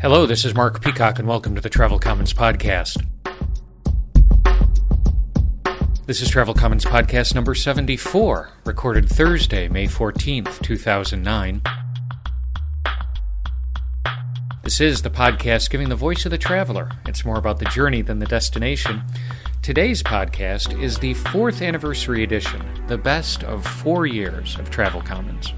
Hello, this is Mark Peacock, and welcome to the Travel Commons Podcast. This is Travel Commons Podcast number 74, recorded Thursday, May 14th, 2009. This is the podcast giving the voice of the traveler. It's more about the journey than the destination. Today's podcast is the fourth anniversary edition, the best of four years of Travel Commons.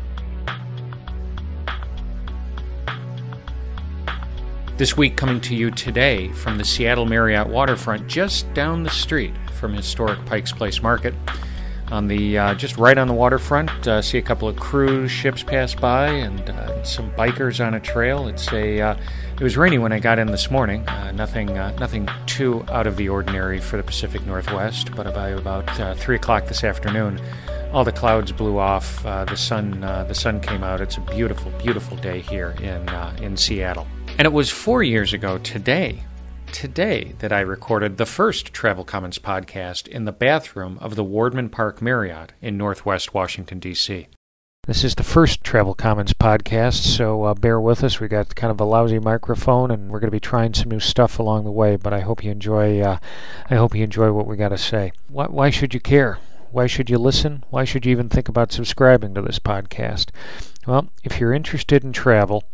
This week, coming to you today from the Seattle Marriott waterfront, just down the street from historic Pike's Place Market. On the uh, just right on the waterfront, uh, see a couple of cruise ships pass by and uh, some bikers on a trail. It's a uh, it was rainy when I got in this morning. Uh, nothing uh, nothing too out of the ordinary for the Pacific Northwest, but by about three o'clock this afternoon, all the clouds blew off. the sun the sun came out. It's a beautiful beautiful day here in in Seattle. And it was four years ago today, today, that I recorded the first Travel Commons podcast in the bathroom of the Wardman Park Marriott in Northwest Washington, D.C. This is the first Travel Commons podcast, so uh, bear with us. We got kind of a lousy microphone, and we're going to be trying some new stuff along the way. But I hope you enjoy. Uh, I hope you enjoy what we got to say. Why, why should you care? Why should you listen? Why should you even think about subscribing to this podcast? Well, if you're interested in travel,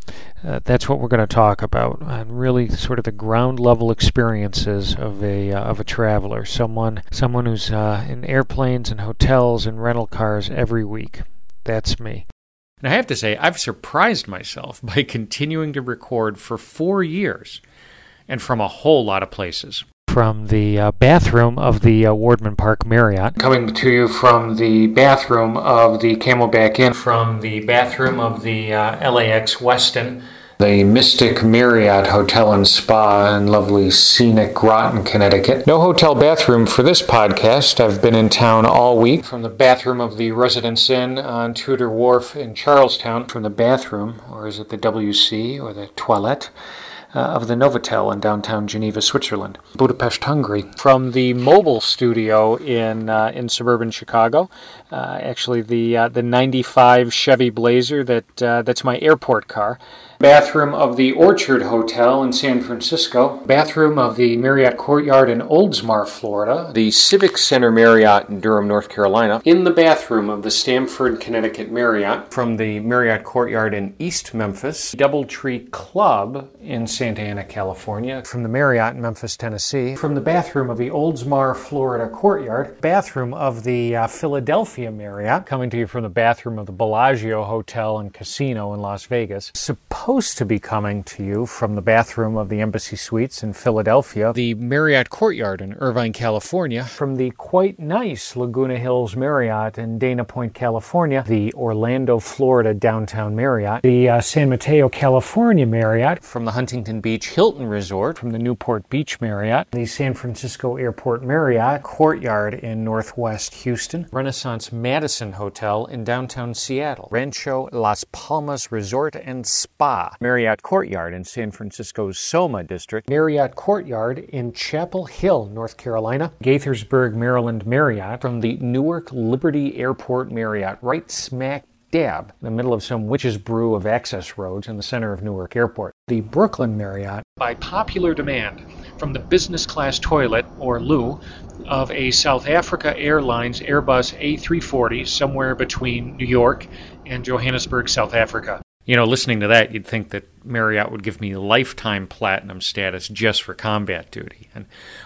uh, that's what we're going to talk about, and really sort of the ground level experiences of a uh, of a traveler, someone someone who's uh, in airplanes and hotels and rental cars every week. That's me. And I have to say, I've surprised myself by continuing to record for four years, and from a whole lot of places from the uh, bathroom of the uh, Wardman Park Marriott. Coming to you from the bathroom of the Camelback Inn, from the bathroom of the uh, LAX Westin, the Mystic Marriott Hotel and Spa in lovely scenic Groton, Connecticut. No hotel bathroom for this podcast. I've been in town all week. From the bathroom of the Residence Inn on Tudor Wharf in Charlestown, from the bathroom, or is it the WC or the toilette? Uh, of the Novotel in downtown Geneva, Switzerland. Budapest, Hungary. From the mobile studio in uh, in suburban Chicago, uh, actually the uh, the '95 Chevy Blazer that uh, that's my airport car bathroom of the Orchard Hotel in San Francisco, bathroom of the Marriott Courtyard in Oldsmar, Florida, the Civic Center Marriott in Durham, North Carolina, in the bathroom of the Stamford, Connecticut Marriott, from the Marriott Courtyard in East Memphis, Doubletree Club in Santa Ana, California, from the Marriott in Memphis, Tennessee, from the bathroom of the Oldsmar, Florida Courtyard, bathroom of the uh, Philadelphia Marriott, coming to you from the bathroom of the Bellagio Hotel and Casino in Las Vegas. Supposed to be coming to you from the bathroom of the Embassy Suites in Philadelphia, the Marriott Courtyard in Irvine, California, from the quite nice Laguna Hills Marriott in Dana Point, California, the Orlando, Florida Downtown Marriott, the uh, San Mateo, California Marriott, from the Huntington Beach Hilton Resort, from the Newport Beach Marriott, the San Francisco Airport Marriott, Courtyard in Northwest Houston, Renaissance Madison Hotel in downtown Seattle, Rancho Las Palmas Resort and Spa Marriott Courtyard in San Francisco's Soma district, Marriott Courtyard in Chapel Hill, North Carolina, Gaithersburg, Maryland Marriott. From the Newark Liberty Airport Marriott, right smack dab in the middle of some witch's brew of access roads in the center of Newark Airport. The Brooklyn Marriott, by popular demand, from the business class toilet, or loo, of a South Africa Airlines Airbus A340 somewhere between New York and Johannesburg, South Africa you know, listening to that, you'd think that Marriott would give me lifetime platinum status just for combat duty. And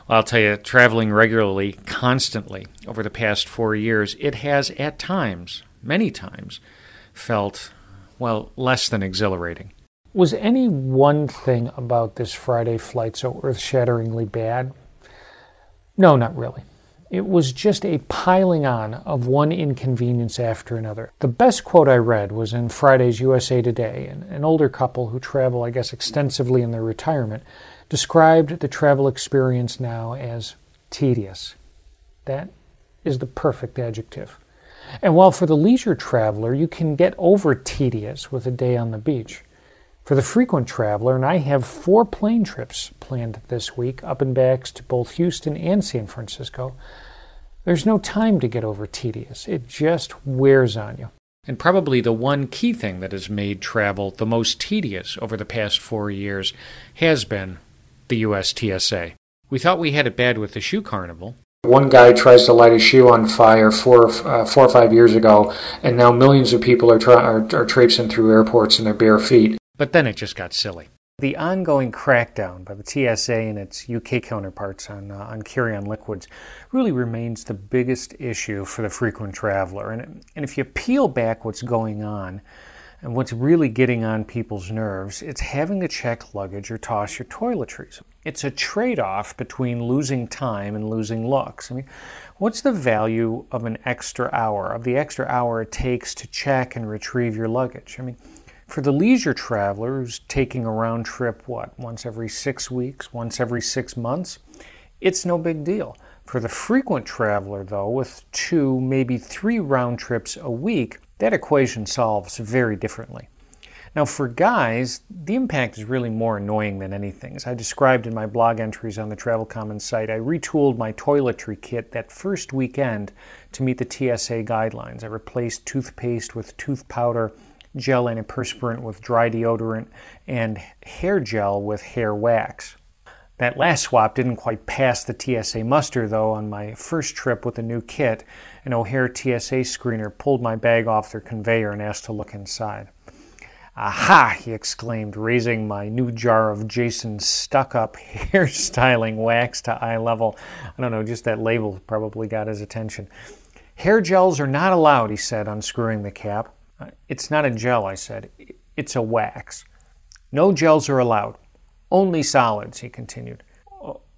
I'll tell you, traveling regularly, constantly over the past four years, it has at times, many times, felt, well, less than exhilarating. Was any one thing about this Friday flight so earth shatteringly bad? No, not really. It was just a piling on of one inconvenience after another. The best quote I read was in Friday's USA Today. and An older couple who travel, I guess, extensively in their retirement described the travel experience now as tedious. That is the perfect adjective. And while for the leisure traveler you can get over tedious with a day on the beach, for the frequent traveler, and I have four plane trips planned this week, up and backs to both Houston and San Francisco, there's no time to get over tedious. It just wears on you. And probably the one key thing that has made travel the most tedious over the past four years has been the US TSA. We thought we had it bad with the shoe carnival. One guy tries to light a shoe on fire four, uh, four or five years ago, and now millions of people are, tra- are, are traipsing through airports in their bare feet. But then it just got silly. The ongoing crackdown by the TSA and its UK counterparts on, uh, on carry on liquids really remains the biggest issue for the frequent traveler. And, and if you peel back what's going on, and what's really getting on people's nerves, it's having to check luggage or toss your toiletries. It's a trade off between losing time and losing looks. I mean, what's the value of an extra hour, of the extra hour it takes to check and retrieve your luggage? I mean, for the leisure traveler who's taking a round trip, what, once every six weeks, once every six months, it's no big deal. For the frequent traveler, though, with two, maybe three round trips a week, that equation solves very differently. Now, for guys, the impact is really more annoying than anything. As I described in my blog entries on the Travel Commons site, I retooled my toiletry kit that first weekend to meet the TSA guidelines. I replaced toothpaste with tooth powder, gel antiperspirant with dry deodorant, and hair gel with hair wax. That last swap didn't quite pass the TSA muster, though, on my first trip with the new kit, an O'Hare TSA screener pulled my bag off their conveyor and asked to look inside. Aha! he exclaimed, raising my new jar of Jason's stuck up hairstyling wax to eye level. I don't know, just that label probably got his attention. Hair gels are not allowed, he said, unscrewing the cap. It's not a gel, I said. It's a wax. No gels are allowed. Only solids, he continued.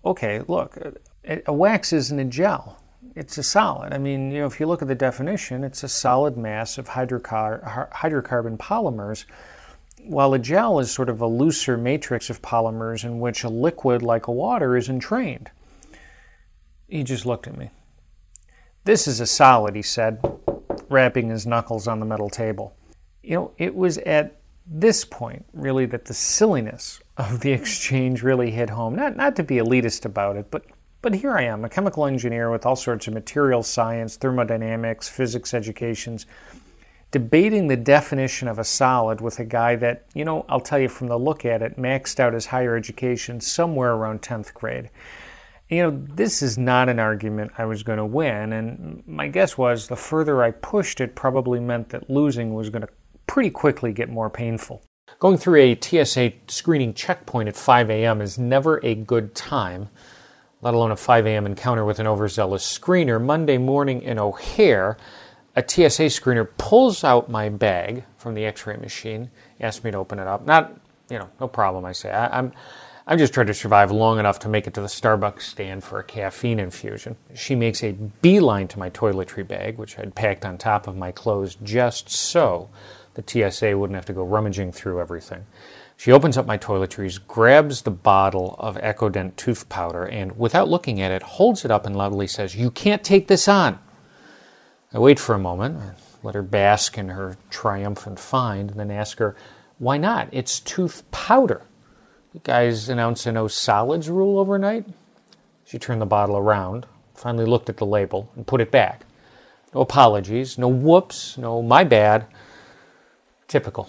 Okay, look, a wax isn't a gel. It's a solid. I mean, you know, if you look at the definition, it's a solid mass of hydrocar- hydrocarbon polymers, while a gel is sort of a looser matrix of polymers in which a liquid like a water is entrained. He just looked at me. This is a solid, he said, rapping his knuckles on the metal table. You know, it was at this point, really, that the silliness of the exchange really hit home. Not, not to be elitist about it, but, but here I am, a chemical engineer with all sorts of material science, thermodynamics, physics educations, debating the definition of a solid with a guy that, you know, I'll tell you from the look at it, maxed out his higher education somewhere around 10th grade. You know, this is not an argument I was going to win, and my guess was the further I pushed it probably meant that losing was going to pretty quickly get more painful. Going through a TSA screening checkpoint at 5 a.m. is never a good time, let alone a 5 a.m. encounter with an overzealous screener. Monday morning in O'Hare, a TSA screener pulls out my bag from the x ray machine, asks me to open it up. Not, you know, no problem, I say. I, I'm. I'm just trying to survive long enough to make it to the Starbucks stand for a caffeine infusion. She makes a beeline to my toiletry bag, which I'd packed on top of my clothes just so the TSA wouldn't have to go rummaging through everything. She opens up my toiletries, grabs the bottle of Ecodent tooth powder, and without looking at it, holds it up and loudly says, You can't take this on. I wait for a moment, let her bask in her triumphant find, and then ask her, Why not? It's tooth powder. You guys announced no solids rule overnight? She turned the bottle around, finally looked at the label, and put it back. No apologies, no whoops, no my bad. Typical.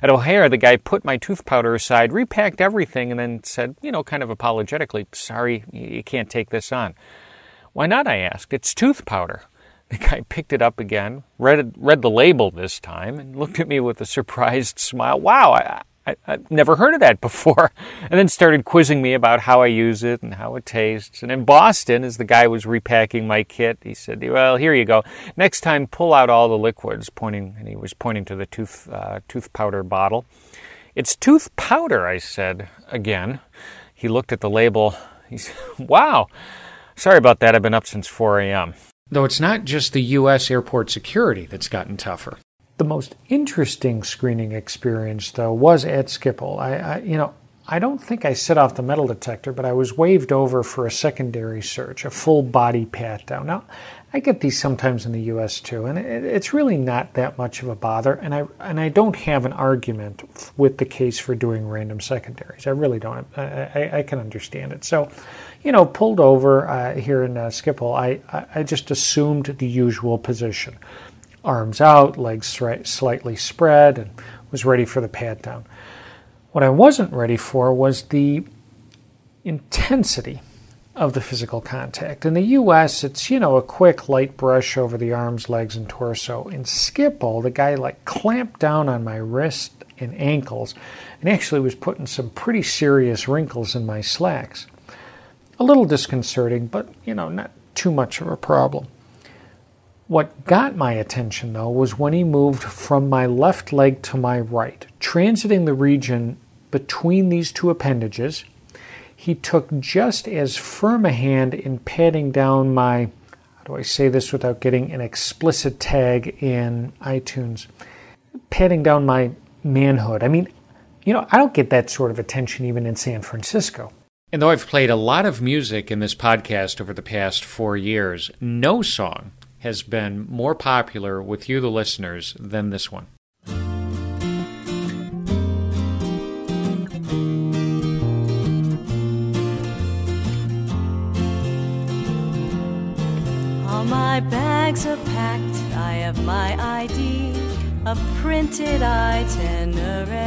At O'Hare, the guy put my tooth powder aside, repacked everything, and then said, you know, kind of apologetically, sorry, you can't take this on. Why not? I asked. It's tooth powder. The guy picked it up again, read, read the label this time, and looked at me with a surprised smile. Wow, I, I, have never heard of that before. And then started quizzing me about how I use it and how it tastes. And in Boston, as the guy was repacking my kit, he said, Well, here you go. Next time, pull out all the liquids, pointing, and he was pointing to the tooth, uh, tooth powder bottle. It's tooth powder, I said again. He looked at the label. He said, Wow, sorry about that. I've been up since 4 a.m. Though it's not just the U.S. airport security that's gotten tougher. The most interesting screening experience, though, was at Schiphol. I, I, you know, I don't think I set off the metal detector, but I was waved over for a secondary search, a full body pat down. Now, I get these sometimes in the U.S. too, and it, it's really not that much of a bother. And I and I don't have an argument with the case for doing random secondaries. I really don't. I, I, I can understand it. So, you know, pulled over uh, here in uh, Schiphol, I, I just assumed the usual position arms out, legs slightly spread, and was ready for the pat down. What I wasn't ready for was the intensity of the physical contact. In the US, it's, you know, a quick light brush over the arms, legs, and torso. In Schiphol, the guy like clamped down on my wrist and ankles and actually was putting some pretty serious wrinkles in my slacks. A little disconcerting, but, you know, not too much of a problem. What got my attention, though, was when he moved from my left leg to my right, transiting the region between these two appendages he took just as firm a hand in patting down my, how do I say this without getting an explicit tag in iTunes? Patting down my manhood. I mean, you know, I don't get that sort of attention even in San Francisco. And though I've played a lot of music in this podcast over the past four years, no song has been more popular with you, the listeners, than this one. All my bags are packed, I have my ID, a printed itinerary,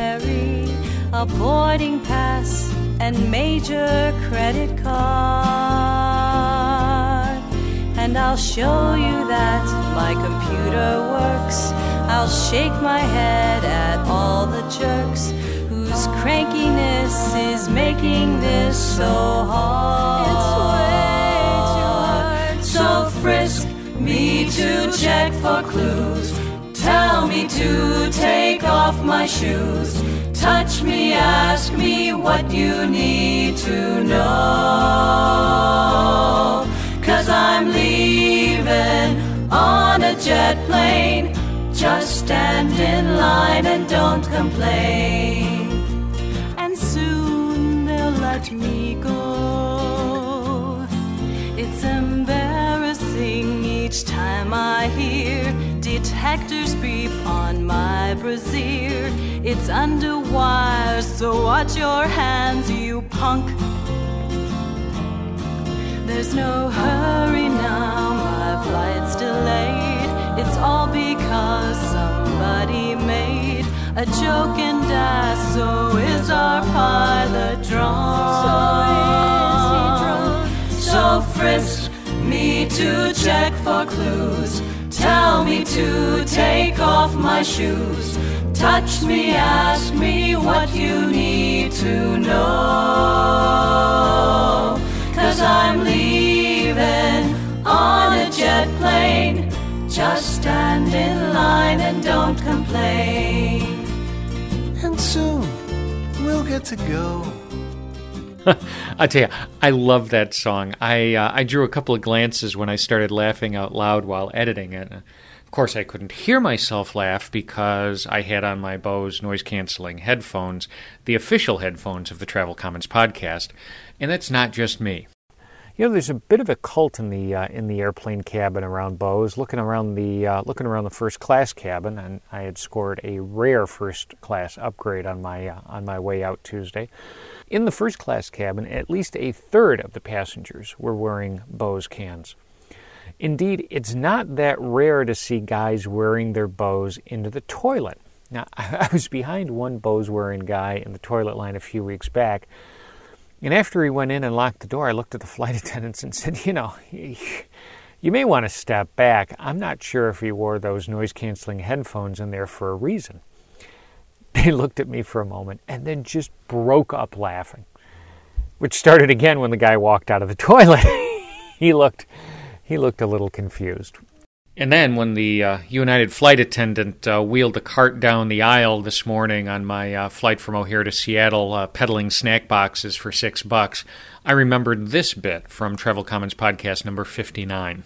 a boarding pass, and major credit card. And I'll show you that my computer works. I'll shake my head at all the jerks whose crankiness is making this so hard. It's way too hard. So frisk me to check for clues. Tell me to take off my shoes. Touch me, ask me what you need to know. Cause I'm leaving on a jet plane. Just stand in line and don't complain. And soon they'll let me go. It's embarrassing each time I hear detectors beep on my brassiere. It's under wire, so watch your hands, you punk. There's no hurry now, my flight's delayed. It's all because somebody made a joke and died. So is our pilot drunk? So drunk? So frisk me to check for clues. Tell me to take off my shoes. Touch me, ask me what you need to know. Cause I'm leaving on a jet plane. Just stand in line and don't complain. And soon we'll get to go. I tell you, I love that song. I uh, I drew a couple of glances when I started laughing out loud while editing it. Of course, I couldn't hear myself laugh because I had on my Bose noise canceling headphones, the official headphones of the Travel Commons podcast, and that's not just me. You know, there's a bit of a cult in the uh, in the airplane cabin around Bose. Looking around the uh, looking around the first class cabin, and I had scored a rare first class upgrade on my uh, on my way out Tuesday. In the first class cabin, at least a third of the passengers were wearing Bose cans. Indeed, it's not that rare to see guys wearing their Bose into the toilet. Now, I was behind one Bose wearing guy in the toilet line a few weeks back, and after he went in and locked the door, I looked at the flight attendants and said, You know, you may want to step back. I'm not sure if he wore those noise canceling headphones in there for a reason. They looked at me for a moment and then just broke up laughing, which started again when the guy walked out of the toilet. he looked he looked a little confused. And then when the uh, United flight attendant uh, wheeled the cart down the aisle this morning on my uh, flight from O'Hare to Seattle, uh, peddling snack boxes for six bucks, I remembered this bit from Travel Commons podcast number 59.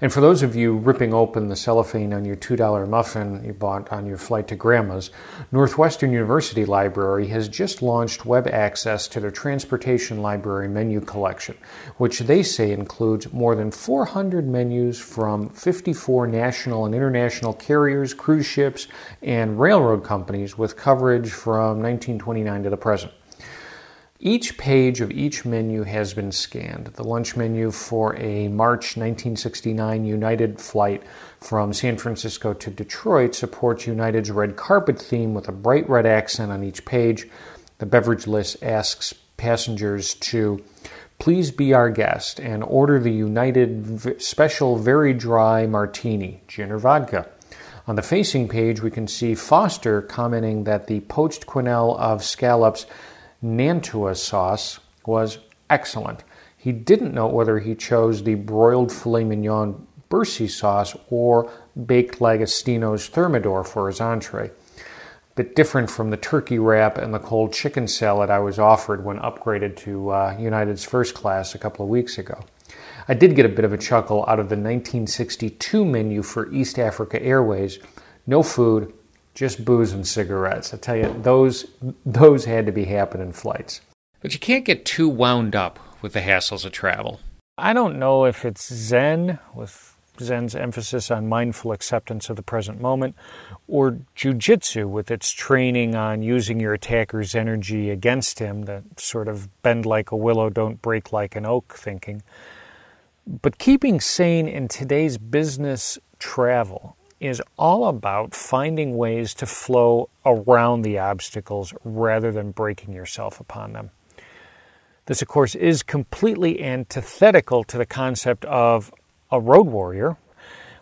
And for those of you ripping open the cellophane on your $2 muffin you bought on your flight to Grandma's, Northwestern University Library has just launched web access to their Transportation Library menu collection, which they say includes more than 400 menus from 54 national and international carriers, cruise ships, and railroad companies with coverage from 1929 to the present. Each page of each menu has been scanned. The lunch menu for a March 1969 United flight from San Francisco to Detroit supports United's red carpet theme with a bright red accent on each page. The beverage list asks passengers to please be our guest and order the United special very dry martini, gin or vodka. On the facing page, we can see Foster commenting that the poached quenelle of scallops Nantua sauce was excellent. He didn't know whether he chose the broiled filet mignon Bercy sauce or baked Langostinos Thermidor for his entree. Bit different from the turkey wrap and the cold chicken salad I was offered when upgraded to uh, United's first class a couple of weeks ago. I did get a bit of a chuckle out of the 1962 menu for East Africa Airways. No food, just booze and cigarettes. I tell you, those those had to be happening flights. But you can't get too wound up with the hassles of travel. I don't know if it's Zen with Zen's emphasis on mindful acceptance of the present moment, or jujitsu with its training on using your attacker's energy against him, that sort of bend like a willow, don't break like an oak thinking. But keeping sane in today's business travel is all about finding ways to flow around the obstacles rather than breaking yourself upon them. This, of course, is completely antithetical to the concept of a road warrior,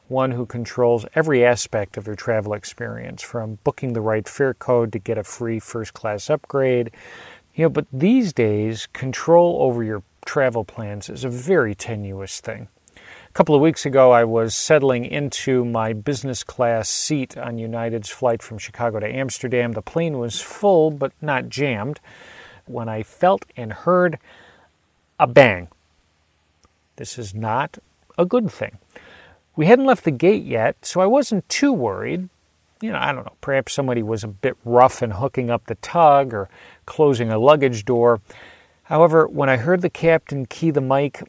one who controls every aspect of your travel experience, from booking the right fare code to get a free first class upgrade. You know, but these days, control over your travel plans is a very tenuous thing. A couple of weeks ago, I was settling into my business class seat on United's flight from Chicago to Amsterdam. The plane was full, but not jammed, when I felt and heard a bang. This is not a good thing. We hadn't left the gate yet, so I wasn't too worried. You know, I don't know, perhaps somebody was a bit rough in hooking up the tug or closing a luggage door. However, when I heard the captain key the mic,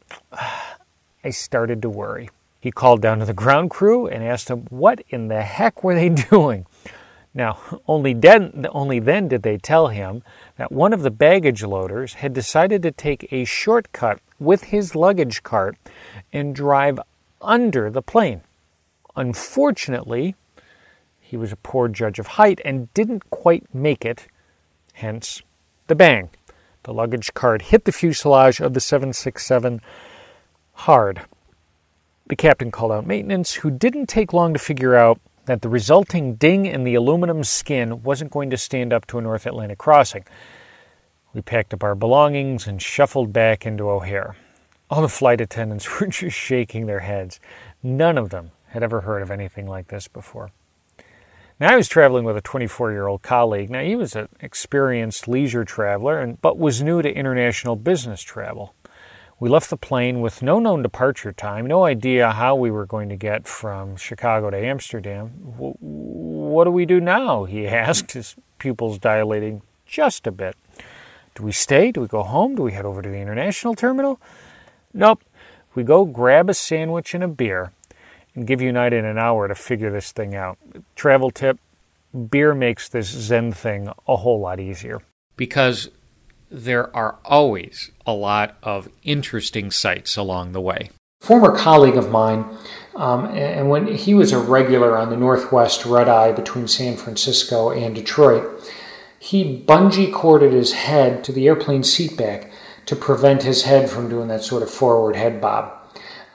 I started to worry. He called down to the ground crew and asked them what in the heck were they doing. Now, only then, only then did they tell him that one of the baggage loaders had decided to take a shortcut with his luggage cart and drive under the plane. Unfortunately, he was a poor judge of height and didn't quite make it, hence the bang. The luggage cart hit the fuselage of the 767 hard. The captain called out maintenance, who didn't take long to figure out that the resulting ding in the aluminum skin wasn't going to stand up to a North Atlantic crossing. We packed up our belongings and shuffled back into O'Hare. All the flight attendants were just shaking their heads. None of them had ever heard of anything like this before. Now I was traveling with a 24 year old colleague. Now he was an experienced leisure traveler, and, but was new to international business travel. We left the plane with no known departure time, no idea how we were going to get from Chicago to Amsterdam. What do we do now? He asked, his pupils dilating just a bit. Do we stay? Do we go home? Do we head over to the international terminal? Nope. We go grab a sandwich and a beer and give United an hour to figure this thing out. Travel tip beer makes this Zen thing a whole lot easier. Because there are always a lot of interesting sights along the way. Former colleague of mine, um, and when he was a regular on the Northwest Red Eye between San Francisco and Detroit, he bungee corded his head to the airplane seatback to prevent his head from doing that sort of forward head bob.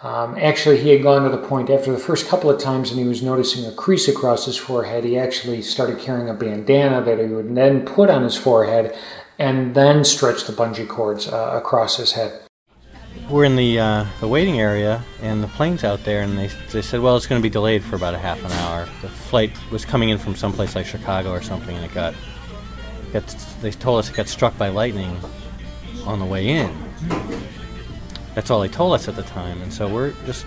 Um, actually, he had gone to the point after the first couple of times and he was noticing a crease across his forehead. He actually started carrying a bandana that he would then put on his forehead and then stretch the bungee cords uh, across his head. We're in the uh, the waiting area, and the plane's out there, and they, they said, well, it's going to be delayed for about a half an hour. The flight was coming in from someplace like Chicago or something, and it got, got they told us it got struck by lightning on the way in. That's all they told us at the time, and so we're just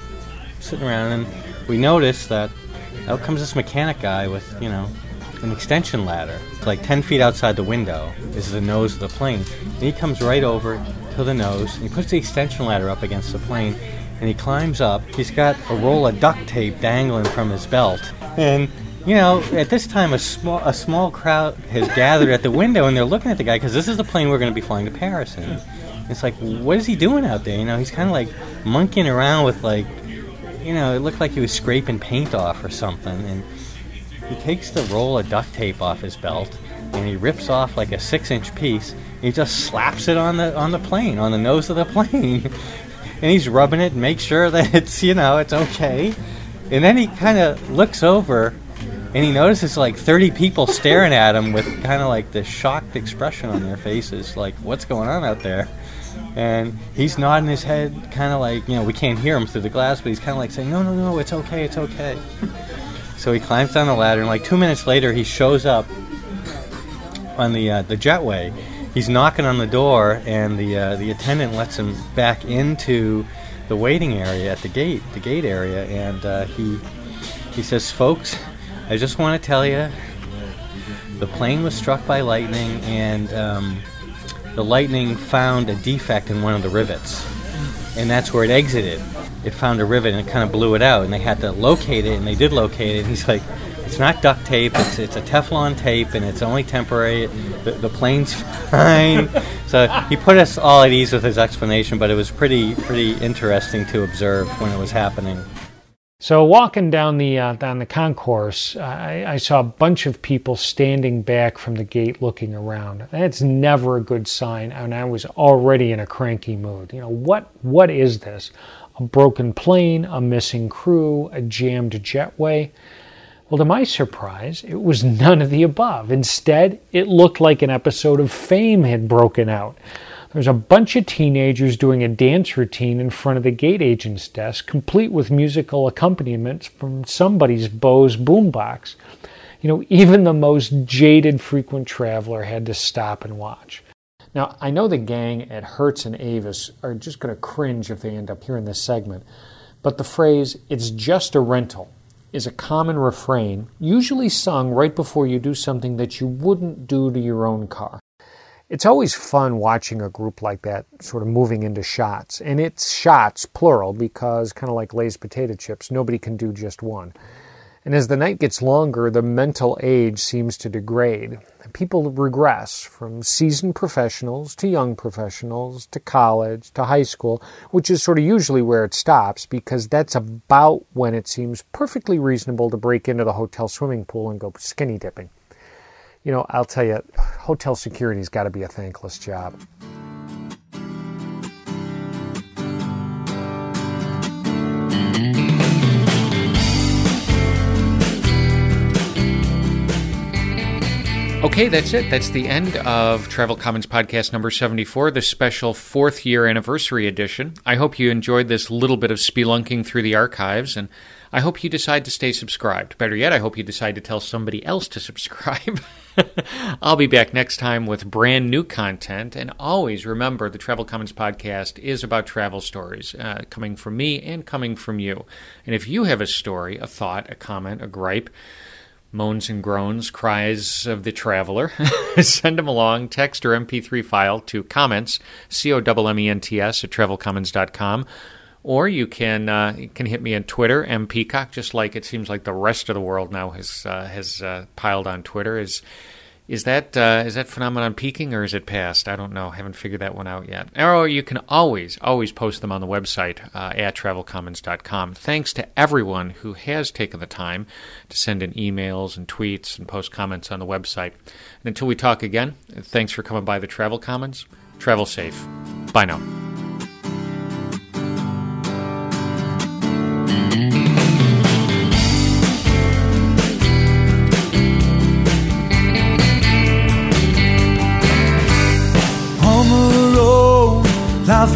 sitting around, and we noticed that out comes this mechanic guy with, you know, an extension ladder. It's like 10 feet outside the window is the nose of the plane. And he comes right over to the nose, and he puts the extension ladder up against the plane, and he climbs up. He's got a roll of duct tape dangling from his belt. And you know, at this time, a small a small crowd has gathered at the window, and they're looking at the guy because this is the plane we're going to be flying to Paris in. It's like, what is he doing out there? You know, he's kind of like monkeying around with like, you know, it looked like he was scraping paint off or something, and he takes the roll of duct tape off his belt and he rips off like a six-inch piece. And he just slaps it on the on the plane, on the nose of the plane, and he's rubbing it and makes sure that it's you know it's okay. And then he kind of looks over and he notices like 30 people staring at him with kind of like this shocked expression on their faces, like, what's going on out there? And he's nodding his head, kind of like, you know, we can't hear him through the glass, but he's kind of like saying, no, no, no, it's okay, it's okay. So he climbs down the ladder, and like two minutes later, he shows up on the uh, the jetway. He's knocking on the door, and the uh, the attendant lets him back into the waiting area at the gate, the gate area, and uh, he he says, "Folks, I just want to tell you, the plane was struck by lightning, and um, the lightning found a defect in one of the rivets, and that's where it exited. It found a rivet and it kind of blew it out, and they had to locate it, and they did locate it. And he's like, it's not duct tape. It's it's a Teflon tape, and it's only temporary. The, the plane's fine. so he put us all at ease with his explanation, but it was pretty pretty interesting to observe when it was happening. So walking down the uh, down the concourse, I, I, saw a bunch of people standing back from the gate, looking around. That's never a good sign, and I was already in a cranky mood. You know what? What is this? A broken plane, a missing crew, a jammed jetway. Well, to my surprise, it was none of the above. Instead, it looked like an episode of Fame had broken out. There's a bunch of teenagers doing a dance routine in front of the gate agent's desk, complete with musical accompaniments from somebody's Bose boombox. You know, even the most jaded frequent traveler had to stop and watch. Now, I know the gang at Hertz and Avis are just going to cringe if they end up hearing this segment, but the phrase, it's just a rental, is a common refrain, usually sung right before you do something that you wouldn't do to your own car it's always fun watching a group like that sort of moving into shots. And it's shots, plural, because kind of like Lay's potato chips, nobody can do just one. And as the night gets longer, the mental age seems to degrade. People regress from seasoned professionals to young professionals to college to high school, which is sort of usually where it stops because that's about when it seems perfectly reasonable to break into the hotel swimming pool and go skinny dipping you know, I'll tell you, hotel security's got to be a thankless job. Okay, that's it. That's the end of Travel Commons Podcast number 74, the special fourth year anniversary edition. I hope you enjoyed this little bit of spelunking through the archives and I hope you decide to stay subscribed. Better yet, I hope you decide to tell somebody else to subscribe. I'll be back next time with brand new content. And always remember the Travel Commons podcast is about travel stories uh, coming from me and coming from you. And if you have a story, a thought, a comment, a gripe, moans and groans, cries of the traveler, send them along, text or MP3 file to comments, C O M M E N T S, at travelcommons.com or you can uh, you can hit me on Twitter, M Peacock, just like it seems like the rest of the world now has uh, has uh, piled on Twitter. Is is that uh, is that phenomenon peaking or is it past? I don't know. I haven't figured that one out yet. Or you can always always post them on the website uh, at travelcommons.com. Thanks to everyone who has taken the time to send in emails and tweets and post comments on the website. And until we talk again, thanks for coming by the Travel Commons. Travel safe. Bye now.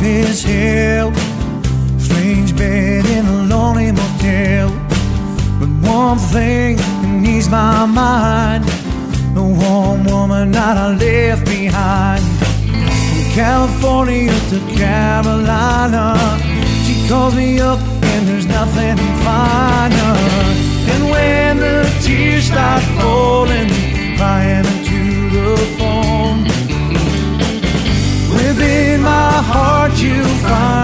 his help. Strange bed in a lonely motel. But one thing needs my mind the warm woman that I left behind. From California to Carolina, she calls me up and there's nothing finer. And when the tears start falling, crying into the phone, within my heart far